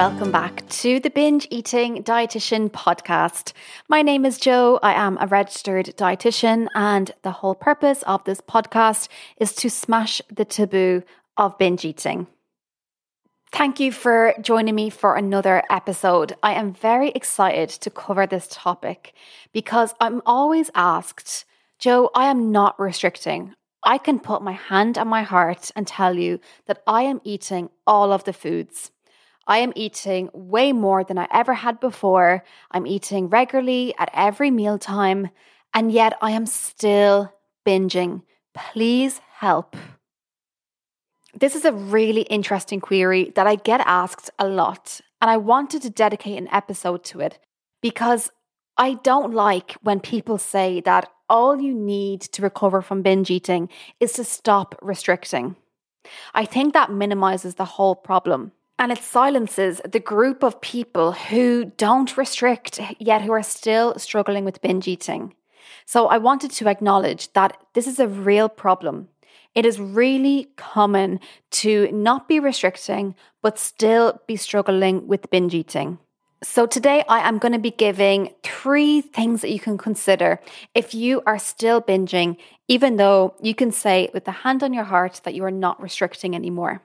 welcome back to the Binge Eating Dietitian podcast. My name is Joe. I am a registered dietitian, and the whole purpose of this podcast is to smash the taboo of binge eating. Thank you for joining me for another episode. I am very excited to cover this topic because I'm always asked, Joe, I am not restricting. I can put my hand on my heart and tell you that I am eating all of the foods. I am eating way more than I ever had before. I'm eating regularly at every mealtime, and yet I am still binging. Please help. This is a really interesting query that I get asked a lot, and I wanted to dedicate an episode to it because I don't like when people say that all you need to recover from binge eating is to stop restricting. I think that minimizes the whole problem. And it silences the group of people who don't restrict yet who are still struggling with binge eating. So I wanted to acknowledge that this is a real problem. It is really common to not be restricting, but still be struggling with binge eating. So, today I am going to be giving three things that you can consider if you are still binging, even though you can say with the hand on your heart that you are not restricting anymore.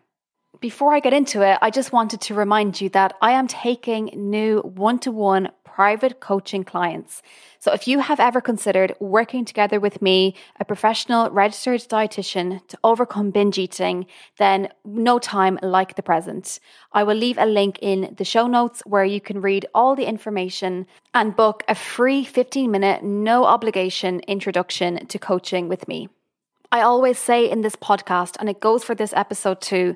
Before I get into it, I just wanted to remind you that I am taking new one to one private coaching clients. So if you have ever considered working together with me, a professional registered dietitian, to overcome binge eating, then no time like the present. I will leave a link in the show notes where you can read all the information and book a free 15 minute, no obligation introduction to coaching with me. I always say in this podcast, and it goes for this episode too,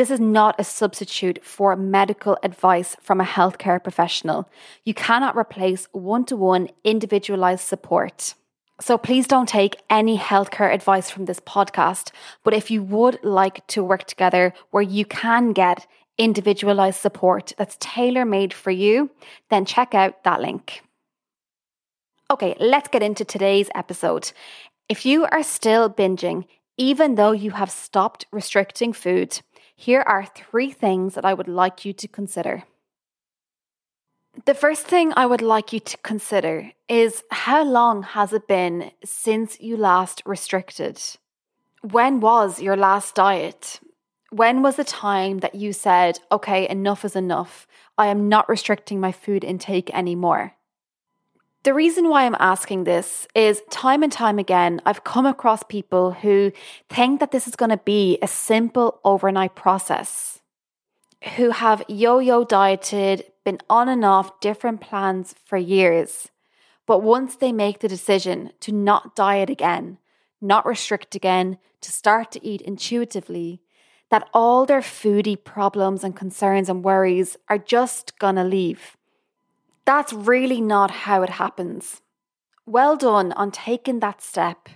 this is not a substitute for medical advice from a healthcare professional. You cannot replace one to one individualized support. So please don't take any healthcare advice from this podcast. But if you would like to work together where you can get individualized support that's tailor made for you, then check out that link. Okay, let's get into today's episode. If you are still binging, even though you have stopped restricting food, here are three things that I would like you to consider. The first thing I would like you to consider is how long has it been since you last restricted? When was your last diet? When was the time that you said, okay, enough is enough? I am not restricting my food intake anymore? The reason why I'm asking this is time and time again, I've come across people who think that this is going to be a simple overnight process, who have yo yo dieted, been on and off different plans for years. But once they make the decision to not diet again, not restrict again, to start to eat intuitively, that all their foodie problems and concerns and worries are just gonna leave that's really not how it happens. Well done on taking that step,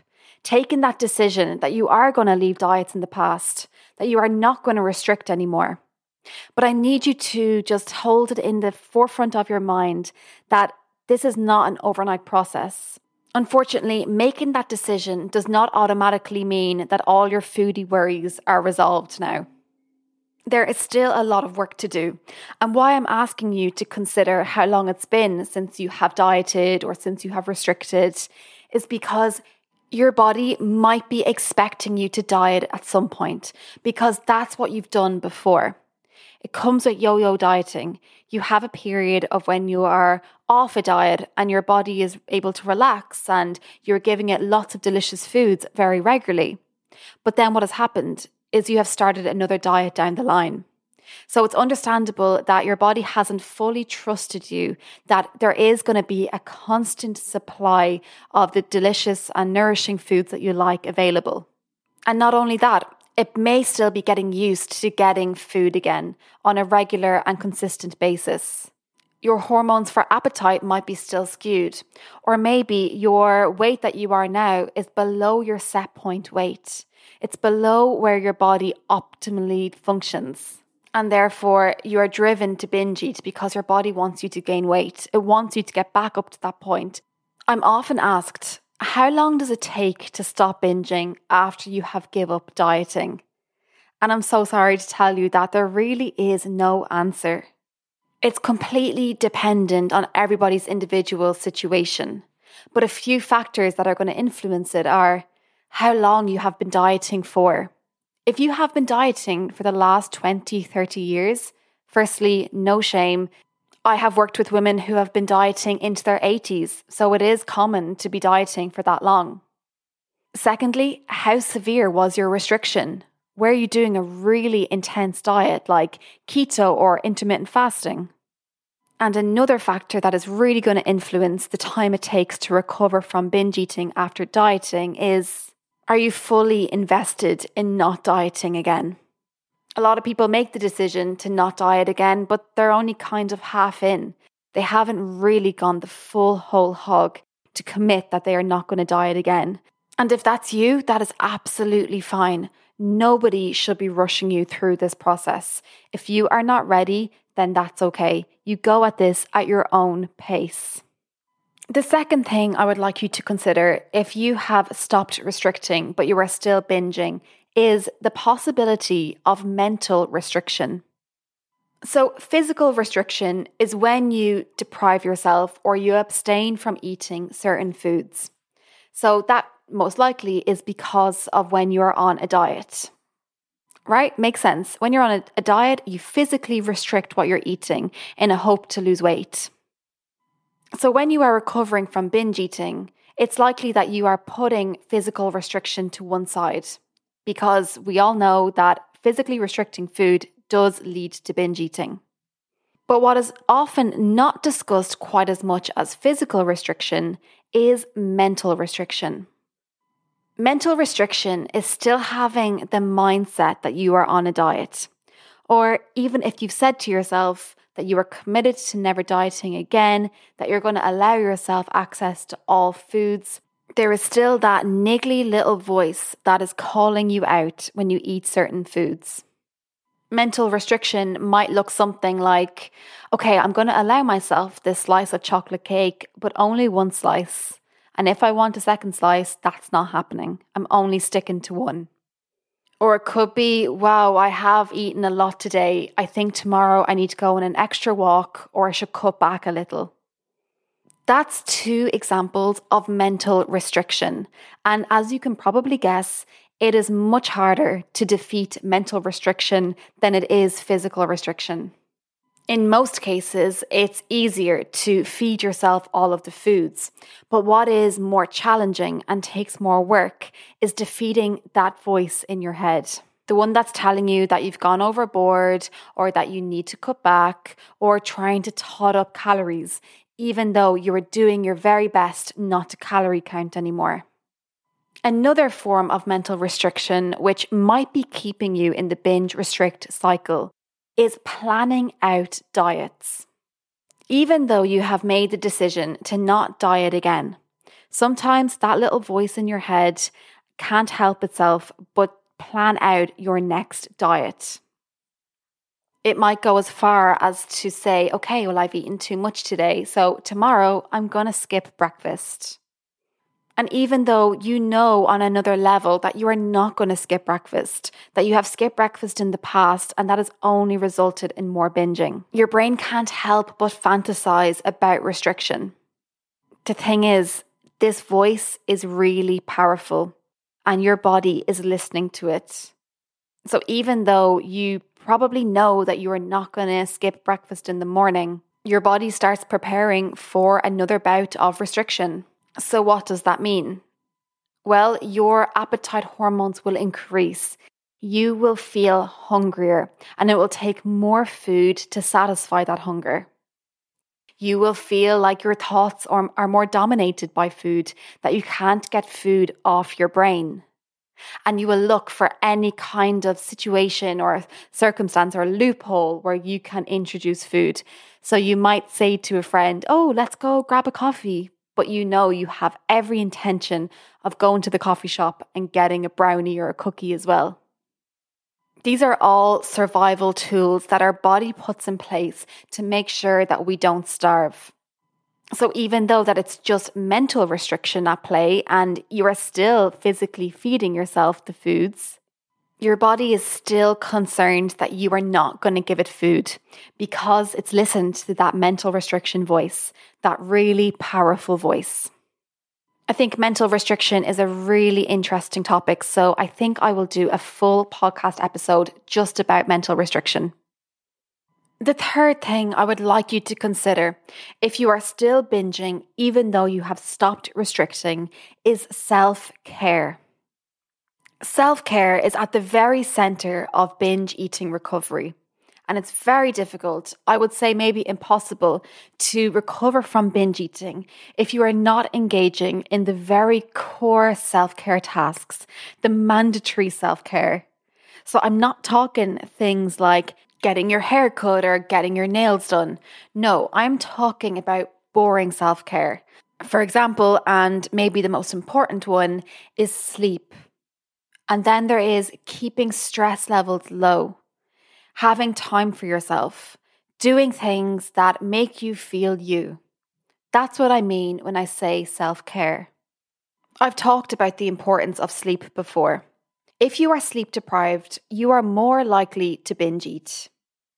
taking that decision that you are going to leave diets in the past, that you are not going to restrict anymore. But I need you to just hold it in the forefront of your mind that this is not an overnight process. Unfortunately, making that decision does not automatically mean that all your foodie worries are resolved now there is still a lot of work to do. And why I'm asking you to consider how long it's been since you have dieted or since you have restricted is because your body might be expecting you to diet at some point because that's what you've done before. It comes with yo yo dieting. You have a period of when you are off a diet and your body is able to relax and you're giving it lots of delicious foods very regularly. But then what has happened is you have started another diet down the line. So it's understandable that your body hasn't fully trusted you that there is going to be a constant supply of the delicious and nourishing foods that you like available. And not only that, it may still be getting used to getting food again on a regular and consistent basis. Your hormones for appetite might be still skewed, or maybe your weight that you are now is below your set point weight. It's below where your body optimally functions. And therefore, you are driven to binge eat because your body wants you to gain weight. It wants you to get back up to that point. I'm often asked, how long does it take to stop binging after you have give up dieting? And I'm so sorry to tell you that there really is no answer. It's completely dependent on everybody's individual situation. But a few factors that are going to influence it are how long you have been dieting for. If you have been dieting for the last 20, 30 years, firstly, no shame. I have worked with women who have been dieting into their 80s, so it is common to be dieting for that long. Secondly, how severe was your restriction? Were you doing a really intense diet like keto or intermittent fasting? And another factor that is really going to influence the time it takes to recover from binge eating after dieting is are you fully invested in not dieting again? A lot of people make the decision to not diet again, but they're only kind of half in. They haven't really gone the full whole hog to commit that they are not going to diet again. And if that's you, that is absolutely fine. Nobody should be rushing you through this process. If you are not ready, then that's okay. You go at this at your own pace. The second thing I would like you to consider if you have stopped restricting but you are still binging is the possibility of mental restriction. So, physical restriction is when you deprive yourself or you abstain from eating certain foods. So, that most likely is because of when you're on a diet. Right? Makes sense. When you're on a, a diet, you physically restrict what you're eating in a hope to lose weight. So, when you are recovering from binge eating, it's likely that you are putting physical restriction to one side because we all know that physically restricting food does lead to binge eating. But what is often not discussed quite as much as physical restriction is mental restriction. Mental restriction is still having the mindset that you are on a diet. Or even if you've said to yourself, that you are committed to never dieting again, that you're going to allow yourself access to all foods, there is still that niggly little voice that is calling you out when you eat certain foods. Mental restriction might look something like, okay, I'm going to allow myself this slice of chocolate cake, but only one slice. And if I want a second slice, that's not happening. I'm only sticking to one. Or it could be, wow, I have eaten a lot today. I think tomorrow I need to go on an extra walk or I should cut back a little. That's two examples of mental restriction. And as you can probably guess, it is much harder to defeat mental restriction than it is physical restriction. In most cases, it's easier to feed yourself all of the foods. But what is more challenging and takes more work is defeating that voice in your head. The one that's telling you that you've gone overboard or that you need to cut back or trying to tot up calories, even though you are doing your very best not to calorie count anymore. Another form of mental restriction, which might be keeping you in the binge restrict cycle, is planning out diets. Even though you have made the decision to not diet again, sometimes that little voice in your head can't help itself but plan out your next diet. It might go as far as to say, okay, well, I've eaten too much today, so tomorrow I'm going to skip breakfast. And even though you know on another level that you are not going to skip breakfast, that you have skipped breakfast in the past and that has only resulted in more binging, your brain can't help but fantasize about restriction. The thing is, this voice is really powerful and your body is listening to it. So even though you probably know that you are not going to skip breakfast in the morning, your body starts preparing for another bout of restriction. So, what does that mean? Well, your appetite hormones will increase. You will feel hungrier, and it will take more food to satisfy that hunger. You will feel like your thoughts are, are more dominated by food, that you can't get food off your brain. And you will look for any kind of situation or circumstance or loophole where you can introduce food. So you might say to a friend, Oh, let's go grab a coffee but you know you have every intention of going to the coffee shop and getting a brownie or a cookie as well. These are all survival tools that our body puts in place to make sure that we don't starve. So even though that it's just mental restriction at play and you are still physically feeding yourself the foods, your body is still concerned that you are not going to give it food because it's listened to that mental restriction voice, that really powerful voice. I think mental restriction is a really interesting topic, so I think I will do a full podcast episode just about mental restriction. The third thing I would like you to consider if you are still binging, even though you have stopped restricting, is self care. Self care is at the very center of binge eating recovery. And it's very difficult, I would say maybe impossible, to recover from binge eating if you are not engaging in the very core self care tasks, the mandatory self care. So I'm not talking things like getting your hair cut or getting your nails done. No, I'm talking about boring self care. For example, and maybe the most important one, is sleep. And then there is keeping stress levels low, having time for yourself, doing things that make you feel you. That's what I mean when I say self care. I've talked about the importance of sleep before. If you are sleep deprived, you are more likely to binge eat.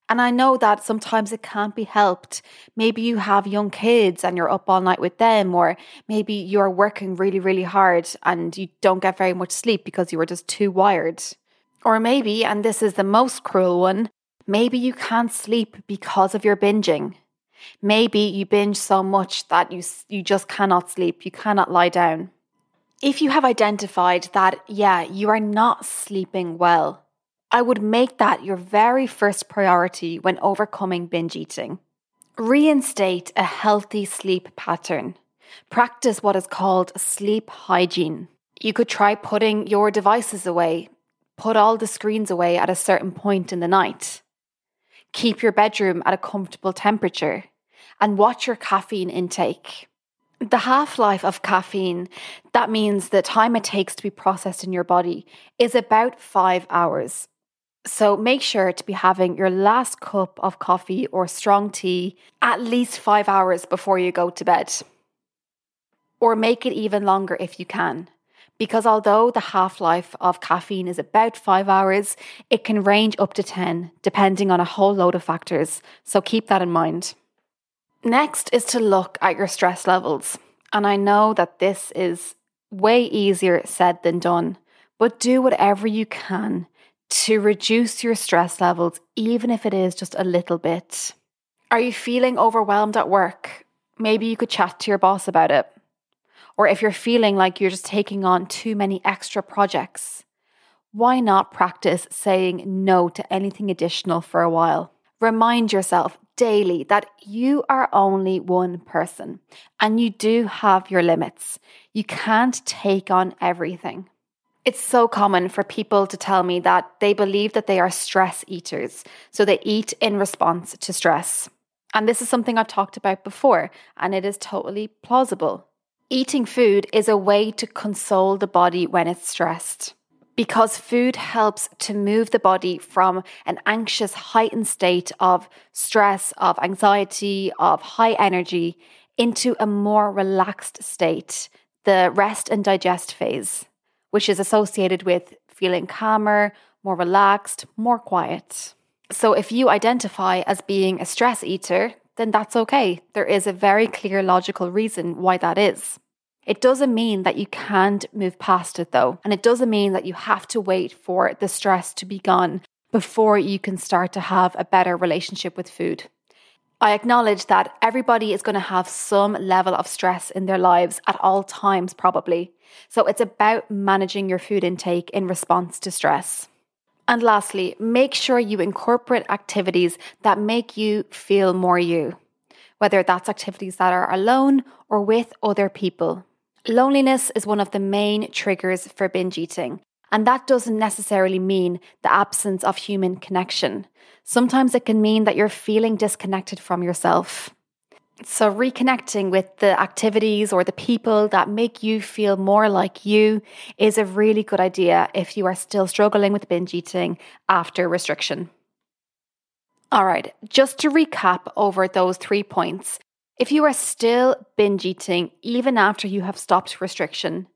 And I know that sometimes it can't be helped. Maybe you have young kids and you're up all night with them, or maybe you're working really, really hard and you don't get very much sleep because you were just too wired. Or maybe, and this is the most cruel one, maybe you can't sleep because of your binging. Maybe you binge so much that you, you just cannot sleep, you cannot lie down. If you have identified that, yeah, you are not sleeping well, I would make that your very first priority when overcoming binge eating. Reinstate a healthy sleep pattern. Practice what is called sleep hygiene. You could try putting your devices away, put all the screens away at a certain point in the night. Keep your bedroom at a comfortable temperature and watch your caffeine intake. The half life of caffeine, that means the time it takes to be processed in your body, is about five hours. So make sure to be having your last cup of coffee or strong tea at least five hours before you go to bed. Or make it even longer if you can. Because although the half life of caffeine is about five hours, it can range up to 10, depending on a whole load of factors. So keep that in mind. Next is to look at your stress levels. And I know that this is way easier said than done, but do whatever you can to reduce your stress levels, even if it is just a little bit. Are you feeling overwhelmed at work? Maybe you could chat to your boss about it. Or if you're feeling like you're just taking on too many extra projects, why not practice saying no to anything additional for a while? Remind yourself daily that you are only one person and you do have your limits. You can't take on everything. It's so common for people to tell me that they believe that they are stress eaters. So they eat in response to stress. And this is something I've talked about before, and it is totally plausible. Eating food is a way to console the body when it's stressed because food helps to move the body from an anxious, heightened state of stress, of anxiety, of high energy into a more relaxed state, the rest and digest phase which is associated with feeling calmer, more relaxed, more quiet. So if you identify as being a stress eater, then that's okay. There is a very clear logical reason why that is. It doesn't mean that you can't move past it though, and it doesn't mean that you have to wait for the stress to be gone before you can start to have a better relationship with food. I acknowledge that everybody is going to have some level of stress in their lives at all times, probably. So it's about managing your food intake in response to stress. And lastly, make sure you incorporate activities that make you feel more you, whether that's activities that are alone or with other people. Loneliness is one of the main triggers for binge eating, and that doesn't necessarily mean the absence of human connection. Sometimes it can mean that you're feeling disconnected from yourself. So, reconnecting with the activities or the people that make you feel more like you is a really good idea if you are still struggling with binge eating after restriction. All right, just to recap over those three points. If you are still binge eating even after you have stopped restriction,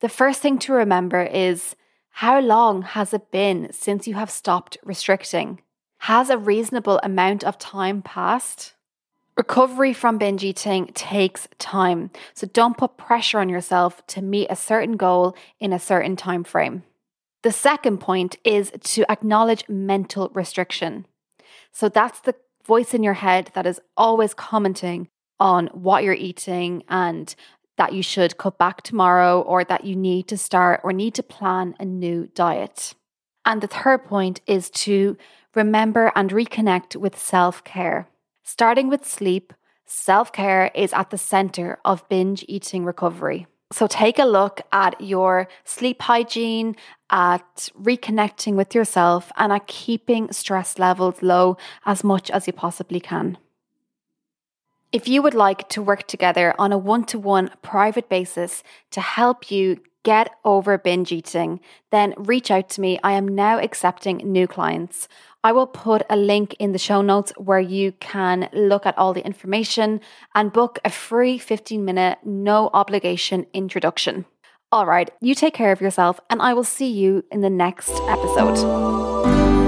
the first thing to remember is How long has it been since you have stopped restricting? Has a reasonable amount of time passed? Recovery from binge eating takes time, so don't put pressure on yourself to meet a certain goal in a certain time frame. The second point is to acknowledge mental restriction. So that's the voice in your head that is always commenting on what you're eating and that you should cut back tomorrow or that you need to start or need to plan a new diet. And the third point is to remember and reconnect with self care. Starting with sleep, self care is at the center of binge eating recovery. So take a look at your sleep hygiene, at reconnecting with yourself, and at keeping stress levels low as much as you possibly can. If you would like to work together on a one to one private basis to help you get over binge eating, then reach out to me. I am now accepting new clients. I will put a link in the show notes where you can look at all the information and book a free 15 minute, no obligation introduction. All right, you take care of yourself, and I will see you in the next episode.